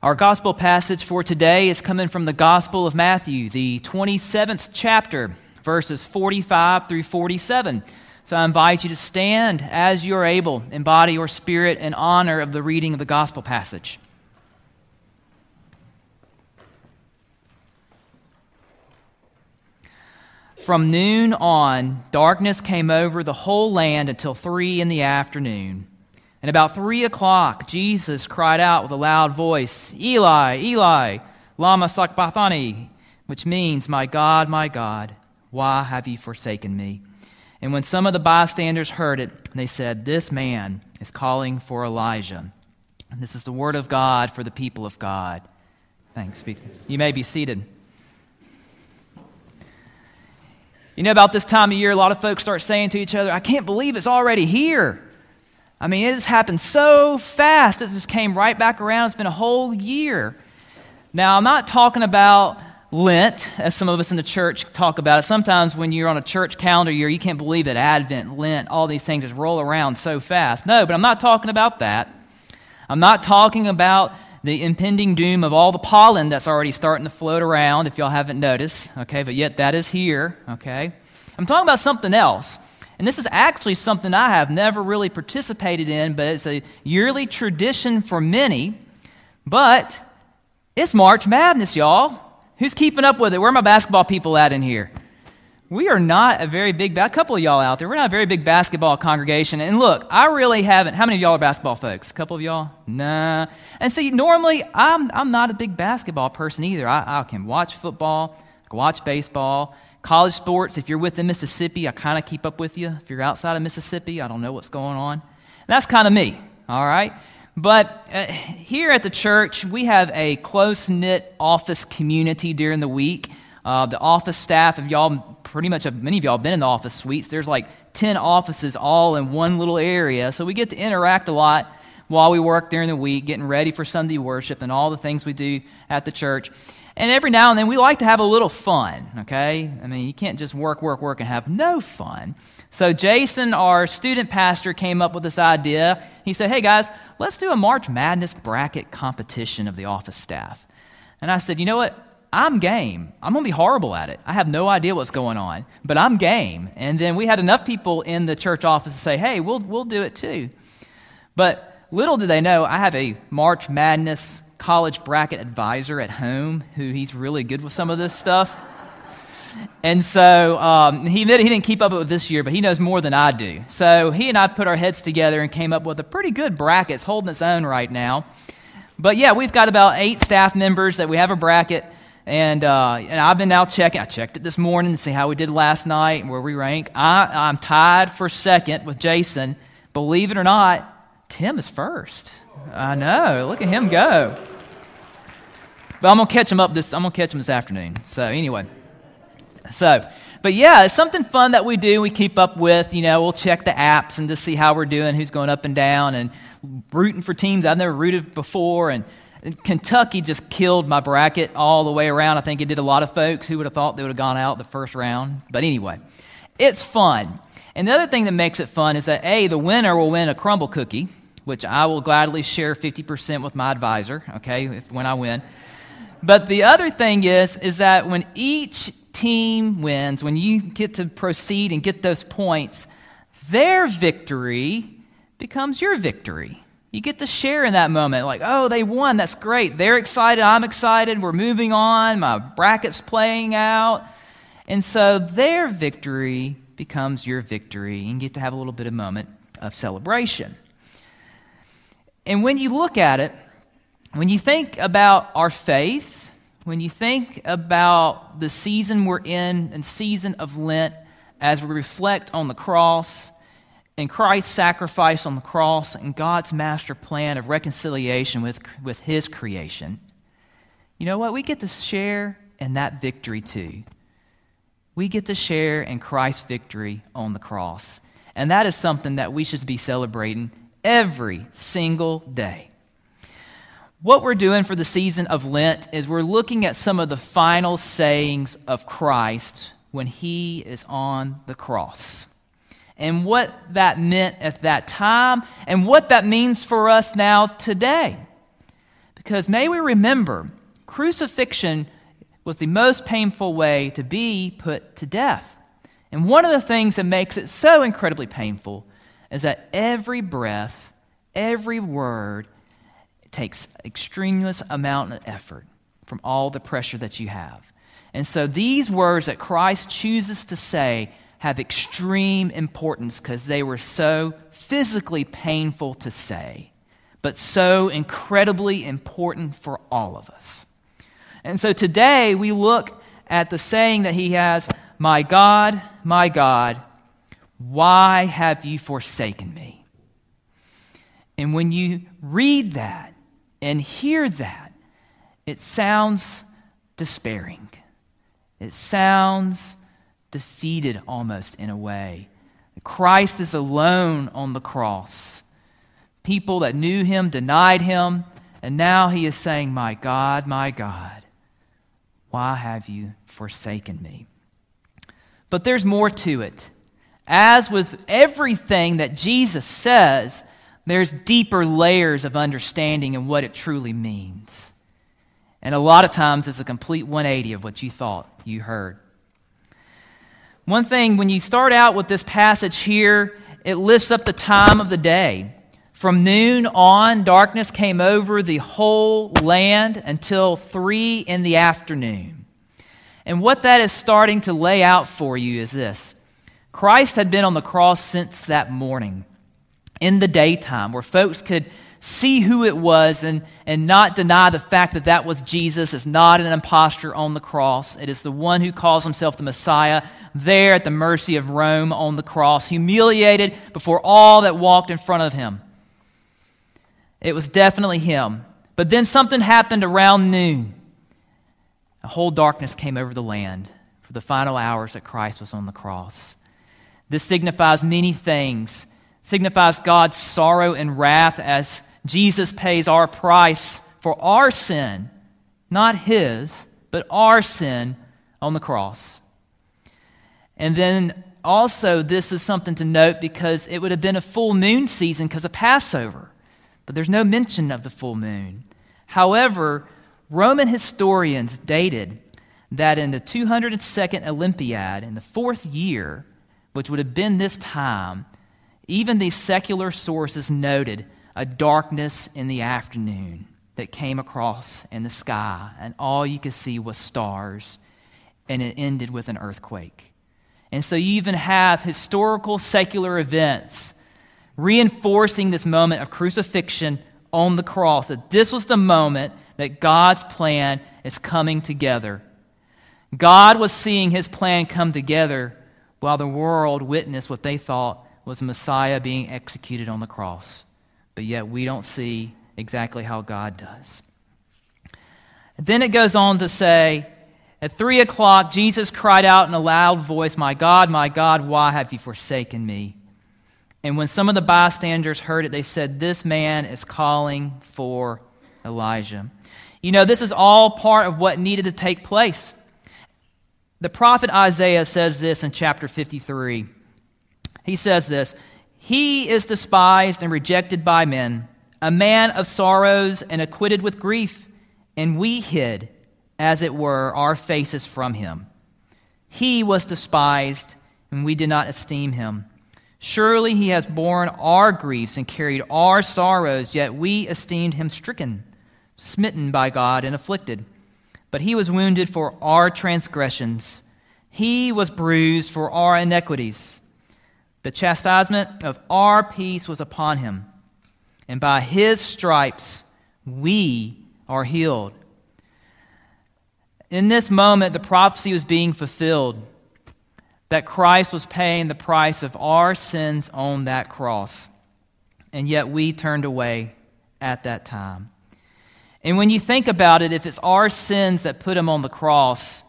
Our gospel passage for today is coming from the Gospel of Matthew, the 27th chapter, verses 45 through 47. So I invite you to stand as you are able in body or spirit in honor of the reading of the gospel passage. From noon on, darkness came over the whole land until three in the afternoon. And about three o'clock, Jesus cried out with a loud voice, Eli, Eli, Lama Sabachthani, which means, My God, my God, why have you forsaken me? And when some of the bystanders heard it, they said, This man is calling for Elijah. And this is the word of God for the people of God. Thanks. You may be seated. You know, about this time of year, a lot of folks start saying to each other, I can't believe it's already here. I mean, it has happened so fast. It just came right back around. It's been a whole year. Now, I'm not talking about Lent, as some of us in the church talk about it. Sometimes when you're on a church calendar year, you can't believe that Advent, Lent, all these things just roll around so fast. No, but I'm not talking about that. I'm not talking about the impending doom of all the pollen that's already starting to float around, if y'all haven't noticed, okay? But yet that is here, okay? I'm talking about something else. And this is actually something I have never really participated in, but it's a yearly tradition for many. But it's March Madness, y'all. Who's keeping up with it? Where are my basketball people at in here? We are not a very big, a couple of y'all out there, we're not a very big basketball congregation. And look, I really haven't, how many of y'all are basketball folks? A couple of y'all? Nah. And see, normally I'm, I'm not a big basketball person either. I, I can watch football, I can watch baseball, College sports, if you're within Mississippi, I kind of keep up with you. If you're outside of Mississippi, I don't know what's going on. And that's kind of me, all right? But uh, here at the church, we have a close knit office community during the week. Uh, the office staff, of y'all, pretty much, have, many of y'all have been in the office suites. There's like 10 offices all in one little area. So we get to interact a lot while we work during the week, getting ready for Sunday worship and all the things we do at the church. And every now and then we like to have a little fun, okay? I mean, you can't just work, work, work and have no fun. So Jason, our student pastor, came up with this idea. He said, hey guys, let's do a March Madness bracket competition of the office staff. And I said, you know what? I'm game. I'm going to be horrible at it. I have no idea what's going on, but I'm game. And then we had enough people in the church office to say, hey, we'll, we'll do it too. But little did they know, I have a March Madness college bracket advisor at home who he's really good with some of this stuff. And so um, he admitted he didn't keep up with this year, but he knows more than I do. So he and I put our heads together and came up with a pretty good bracket. It's holding its own right now. But yeah, we've got about eight staff members that we have a bracket. And, uh, and I've been now checking. I checked it this morning to see how we did last night and where we rank. I, I'm tied for second with Jason. Believe it or not, Tim is first. I know. Look at him go. But I'm gonna catch him up this. I'm gonna catch him this afternoon. So anyway, so but yeah, it's something fun that we do. We keep up with. You know, we'll check the apps and just see how we're doing, who's going up and down, and rooting for teams I've never rooted before. And, and Kentucky just killed my bracket all the way around. I think it did a lot of folks who would have thought they would have gone out the first round. But anyway, it's fun. And the other thing that makes it fun is that a the winner will win a Crumbl cookie which I will gladly share 50% with my advisor, okay, if, when I win. But the other thing is, is that when each team wins, when you get to proceed and get those points, their victory becomes your victory. You get to share in that moment, like, oh, they won, that's great. They're excited, I'm excited, we're moving on, my bracket's playing out. And so their victory becomes your victory, and you get to have a little bit of moment of celebration. And when you look at it, when you think about our faith, when you think about the season we're in and season of Lent as we reflect on the cross and Christ's sacrifice on the cross and God's master plan of reconciliation with, with His creation, you know what? We get to share in that victory too. We get to share in Christ's victory on the cross. And that is something that we should be celebrating every single day. What we're doing for the season of Lent is we're looking at some of the final sayings of Christ when he is on the cross. And what that meant at that time, and what that means for us now today. because may we remember, crucifixion was the most painful way to be put to death. And one of the things that makes it so incredibly painful is that every breath, every word takes extreme amount of effort from all the pressure that you have. And so these words that Christ chooses to say have extreme importance because they were so physically painful to say, but so incredibly important for all of us. And so today we look at the saying that he has My God, my God, why have you forsaken me? And when you read that and hear that, it sounds despairing. It sounds defeated almost in a way. Christ is alone on the cross. People that knew him denied him, and now he is saying, My God, my God, why have you forsaken me? But there's more to it. As with everything that Jesus says, there's deeper layers of understanding and what it truly means. And a lot of times it's a complete 180 of what you thought you heard. One thing, when you start out with this passage here, it lifts up the time of the day. From noon on, darkness came over the whole land until three in the afternoon. And what that is starting to lay out for you is this Christ had been on the cross since that morning in the daytime, where folks could see who it was and, and not deny the fact that that was Jesus. It's not an impostor on the cross. It is the one who calls himself the Messiah there at the mercy of Rome on the cross, humiliated before all that walked in front of him. It was definitely him. But then something happened around noon. A whole darkness came over the land for the final hours that Christ was on the cross. This signifies many things. Signifies God's sorrow and wrath as Jesus pays our price for our sin, not his, but our sin on the cross. And then also, this is something to note because it would have been a full moon season because of Passover but there's no mention of the full moon. However, Roman historians dated that in the 202nd Olympiad, in the fourth year, which would have been this time, even these secular sources noted a darkness in the afternoon that came across in the sky, and all you could see was stars, and it ended with an earthquake. And so you even have historical secular events reinforcing this moment of crucifixion on the cross, that this was the moment that God's plan is coming together. God was seeing his plan come together while the world witnessed what they thought was Messiah being executed on the cross. But yet we don't see exactly how God does. Then it goes on to say, at three o'clock, Jesus cried out in a loud voice, My God, my God, why have you forsaken me? And when some of the bystanders heard it, they said, This man is calling for Elijah. You know, this is all part of what needed to take place. The prophet Isaiah says this in chapter 53. He says this He is despised and rejected by men, a man of sorrows and acquitted with grief, and we hid, as it were, our faces from him. He was despised, and we did not esteem him. Surely he has borne our griefs and carried our sorrows, yet we esteemed him stricken, smitten by God, and afflicted. But he was wounded for our transgressions, he was bruised for our iniquities. The chastisement of our peace was upon him, and by his stripes we are healed. In this moment, the prophecy was being fulfilled that Christ was paying the price of our sins on that cross. And yet we turned away at that time. And when you think about it, if it's our sins that put him on the cross,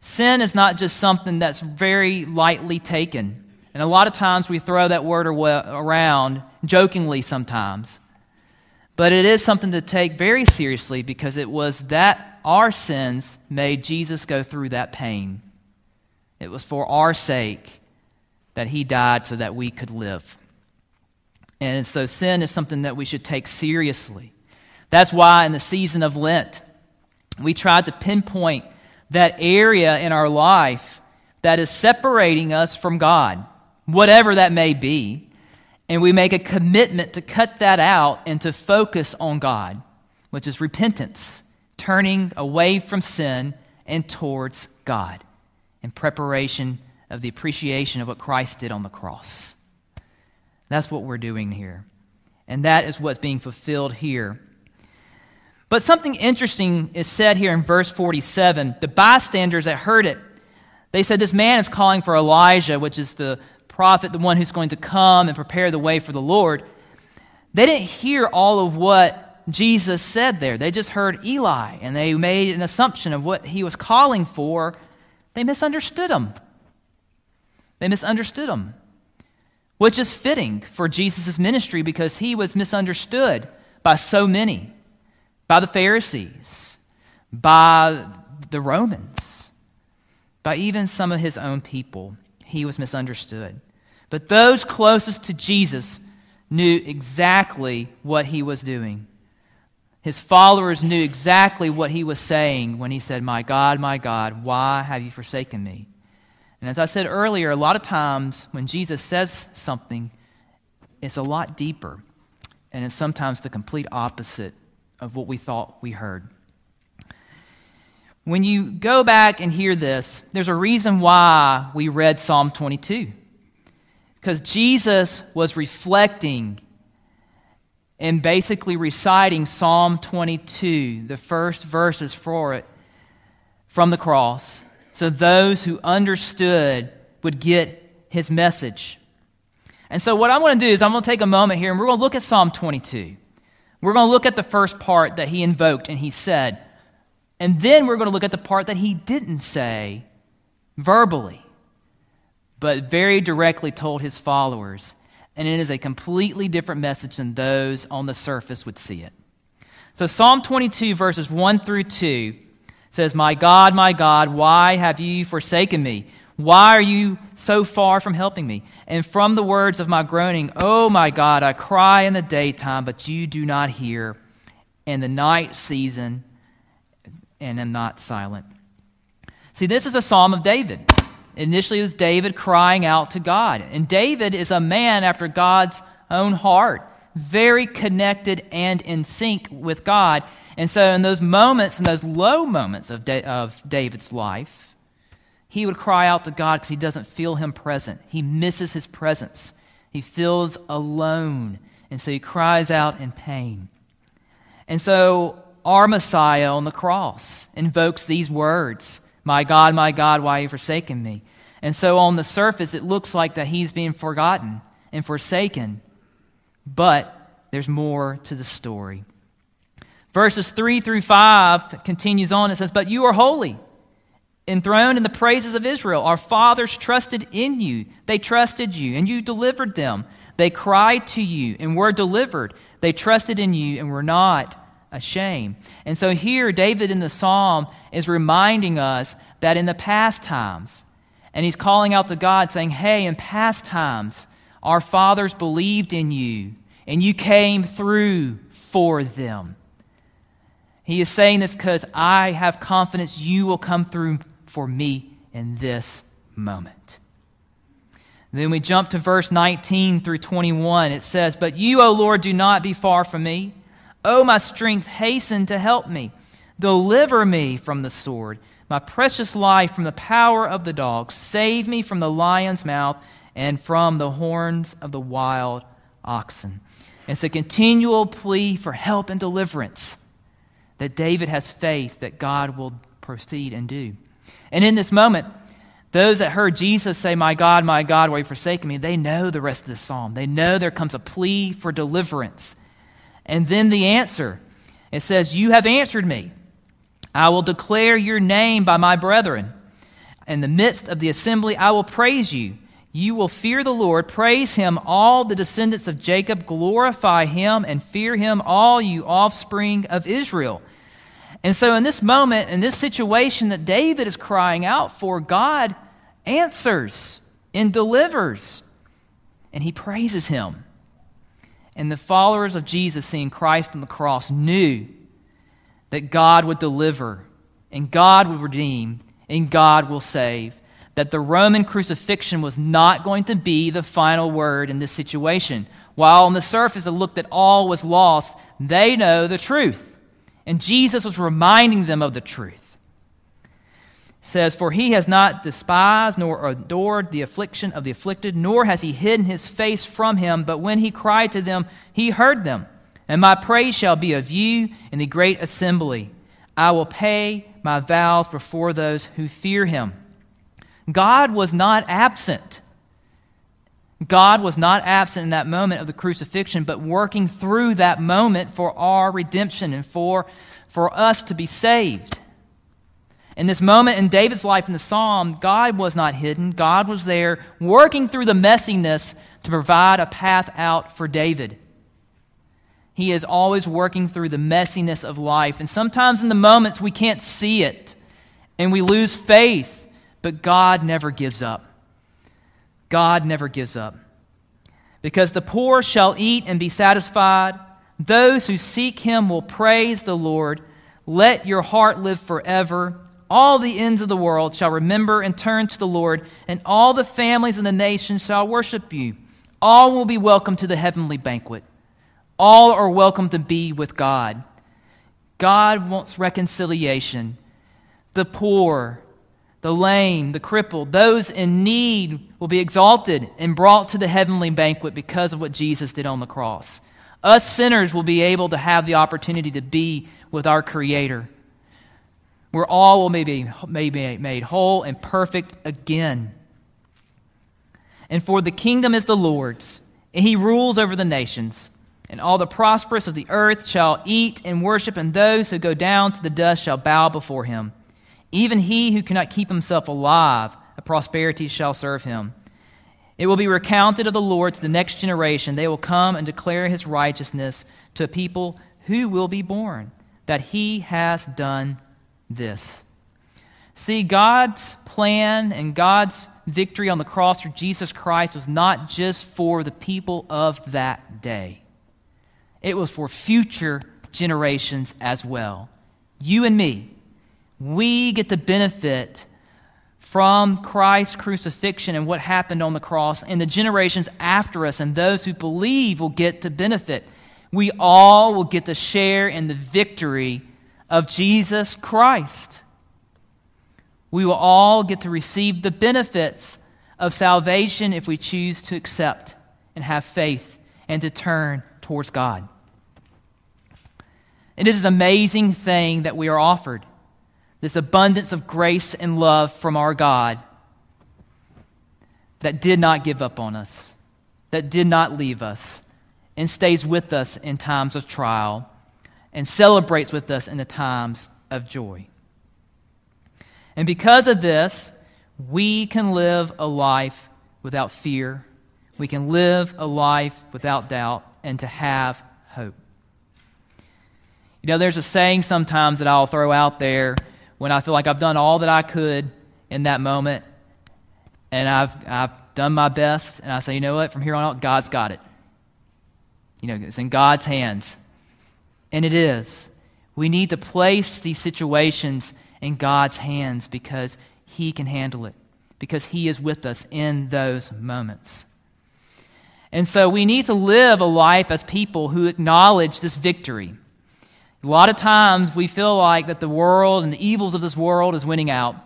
sin is not just something that's very lightly taken. And a lot of times we throw that word around jokingly sometimes. But it is something to take very seriously because it was that our sins made Jesus go through that pain. It was for our sake that he died so that we could live. And so sin is something that we should take seriously. That's why in the season of Lent, we tried to pinpoint that area in our life that is separating us from God, whatever that may be. And we make a commitment to cut that out and to focus on God, which is repentance, turning away from sin and towards God in preparation of the appreciation of what Christ did on the cross. That's what we're doing here. And that is what's being fulfilled here. But something interesting is said here in verse 47. The bystanders that heard it, they said, This man is calling for Elijah, which is the prophet, the one who's going to come and prepare the way for the Lord. They didn't hear all of what Jesus said there. They just heard Eli and they made an assumption of what he was calling for. They misunderstood him. They misunderstood him, which is fitting for Jesus' ministry because he was misunderstood by so many by the Pharisees, by the Romans, by even some of his own people. He was misunderstood. But those closest to Jesus knew exactly what he was doing. His followers knew exactly what he was saying when he said, My God, my God, why have you forsaken me? And as I said earlier, a lot of times when Jesus says something, it's a lot deeper. And it's sometimes the complete opposite of what we thought we heard. When you go back and hear this, there's a reason why we read Psalm 22. Because Jesus was reflecting and basically reciting Psalm 22, the first verses for it, from the cross, so those who understood would get his message. And so, what I'm going to do is, I'm going to take a moment here and we're going to look at Psalm 22. We're going to look at the first part that he invoked and he said. And then we're going to look at the part that he didn't say verbally, but very directly told his followers. And it is a completely different message than those on the surface would see it. So, Psalm 22, verses 1 through 2 says, My God, my God, why have you forsaken me? Why are you so far from helping me? And from the words of my groaning, Oh my God, I cry in the daytime, but you do not hear, and the night season, and am not silent. See, this is a psalm of David. Initially, it was David crying out to God. And David is a man after God's own heart, very connected and in sync with God. And so, in those moments, in those low moments of, da- of David's life, he would cry out to God because he doesn't feel him present. He misses his presence. He feels alone. And so he cries out in pain. And so our Messiah on the cross invokes these words My God, my God, why have you forsaken me? And so on the surface, it looks like that he's being forgotten and forsaken. But there's more to the story. Verses 3 through 5 continues on. It says, But you are holy enthroned in the praises of Israel. Our fathers trusted in you. They trusted you, and you delivered them. They cried to you and were delivered. They trusted in you and were not ashamed. And so here, David in the psalm is reminding us that in the past times, and he's calling out to God, saying, Hey, in past times, our fathers believed in you, and you came through for them. He is saying this because I have confidence you will come through for me in this moment. Then we jump to verse 19 through 21. It says, But you, O Lord, do not be far from me. O my strength, hasten to help me. Deliver me from the sword, my precious life from the power of the dog. Save me from the lion's mouth and from the horns of the wild oxen. It's a continual plea for help and deliverance that David has faith that God will proceed and do. And in this moment, those that heard Jesus say, My God, my God, why have you forsaken me, they know the rest of the psalm. They know there comes a plea for deliverance. And then the answer it says, You have answered me. I will declare your name by my brethren. In the midst of the assembly, I will praise you. You will fear the Lord. Praise him, all the descendants of Jacob. Glorify him and fear him, all you offspring of Israel. And so, in this moment, in this situation that David is crying out for, God answers and delivers. And he praises him. And the followers of Jesus, seeing Christ on the cross, knew that God would deliver, and God would redeem, and God will save. That the Roman crucifixion was not going to be the final word in this situation. While on the surface it looked that all was lost, they know the truth. And Jesus was reminding them of the truth says, For he has not despised nor adored the affliction of the afflicted, nor has he hidden his face from him, but when he cried to them, he heard them. And my praise shall be of you in the great assembly. I will pay my vows before those who fear him. God was not absent. God was not absent in that moment of the crucifixion, but working through that moment for our redemption and for, for us to be saved. In this moment in David's life in the psalm, God was not hidden. God was there working through the messiness to provide a path out for David. He is always working through the messiness of life. And sometimes in the moments we can't see it and we lose faith, but God never gives up. God never gives up. Because the poor shall eat and be satisfied, those who seek him will praise the Lord. Let your heart live forever all the ends of the world shall remember and turn to the Lord, and all the families and the nations shall worship you. All will be welcome to the heavenly banquet. All are welcome to be with God. God wants reconciliation. The poor, the lame, the crippled, those in need will be exalted and brought to the heavenly banquet because of what Jesus did on the cross. Us sinners will be able to have the opportunity to be with our Creator where all will be, may be made whole and perfect again. And for the kingdom is the Lord's, and he rules over the nations. And all the prosperous of the earth shall eat and worship, and those who go down to the dust shall bow before him. Even he who cannot keep himself alive, a prosperity shall serve him. It will be recounted of the Lord to the next generation. They will come and declare his righteousness to a people who will be born, that he has done this. See, God's plan and God's victory on the cross through Jesus Christ was not just for the people of that day, it was for future generations as well. You and me, we get the benefit from Christ's crucifixion and what happened on the cross, and the generations after us and those who believe will get to benefit. We all will get to share in the victory of Jesus Christ. We will all get to receive the benefits of salvation if we choose to accept and have faith and to turn towards God. It is an amazing thing that we are offered this abundance of grace and love from our God that did not give up on us, that did not leave us, and stays with us in times of trial and celebrates with us in the times of joy. And because of this, we can live a life without fear. We can live a life without doubt and to have hope. You know, there's a saying sometimes that I'll throw out there when I feel like I've done all that I could in that moment and I've, I've done my best, and I say, you know what, from here on out, God's got it. You know, it's in God's hands. And it is. We need to place these situations in God's hands because He can handle it, because He is with us in those moments. And so we need to live a life as people who acknowledge this victory. A lot of times we feel like that the world and the evils of this world is winning out.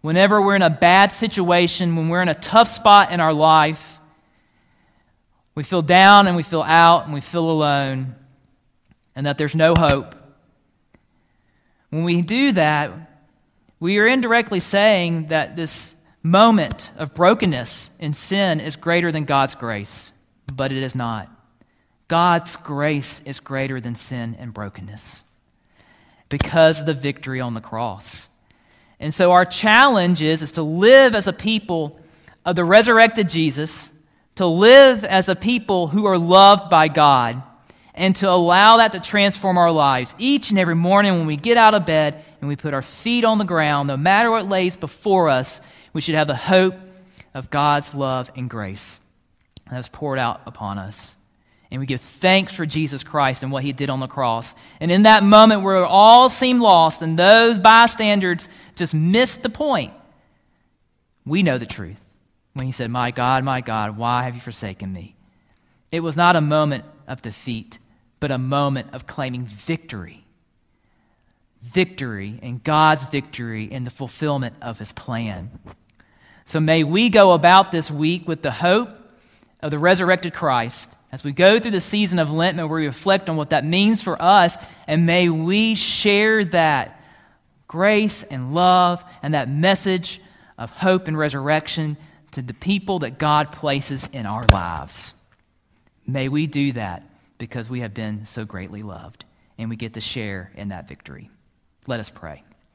Whenever we're in a bad situation, when we're in a tough spot in our life, we feel down and we feel out and we feel alone and that there's no hope. When we do that, we are indirectly saying that this moment of brokenness and sin is greater than God's grace, but it is not. God's grace is greater than sin and brokenness because of the victory on the cross. And so our challenge is, is to live as a people of the resurrected Jesus, to live as a people who are loved by God and to allow that to transform our lives. Each and every morning when we get out of bed and we put our feet on the ground, no matter what lays before us, we should have the hope of God's love and grace that is poured out upon us. And we give thanks for Jesus Christ and what he did on the cross. And in that moment where it all seemed lost and those bystanders just missed the point, we know the truth. When he said, My God, my God, why have you forsaken me? It was not a moment of defeat, but a moment of claiming victory. Victory and God's victory in the fulfillment of his plan. So may we go about this week with the hope of the resurrected Christ as we go through the season of Lent, may we reflect on what that means for us, and may we share that grace and love and that message of hope and resurrection to the people that God places in our lives. May we do that because we have been so greatly loved, and we get to share in that victory. Let us pray.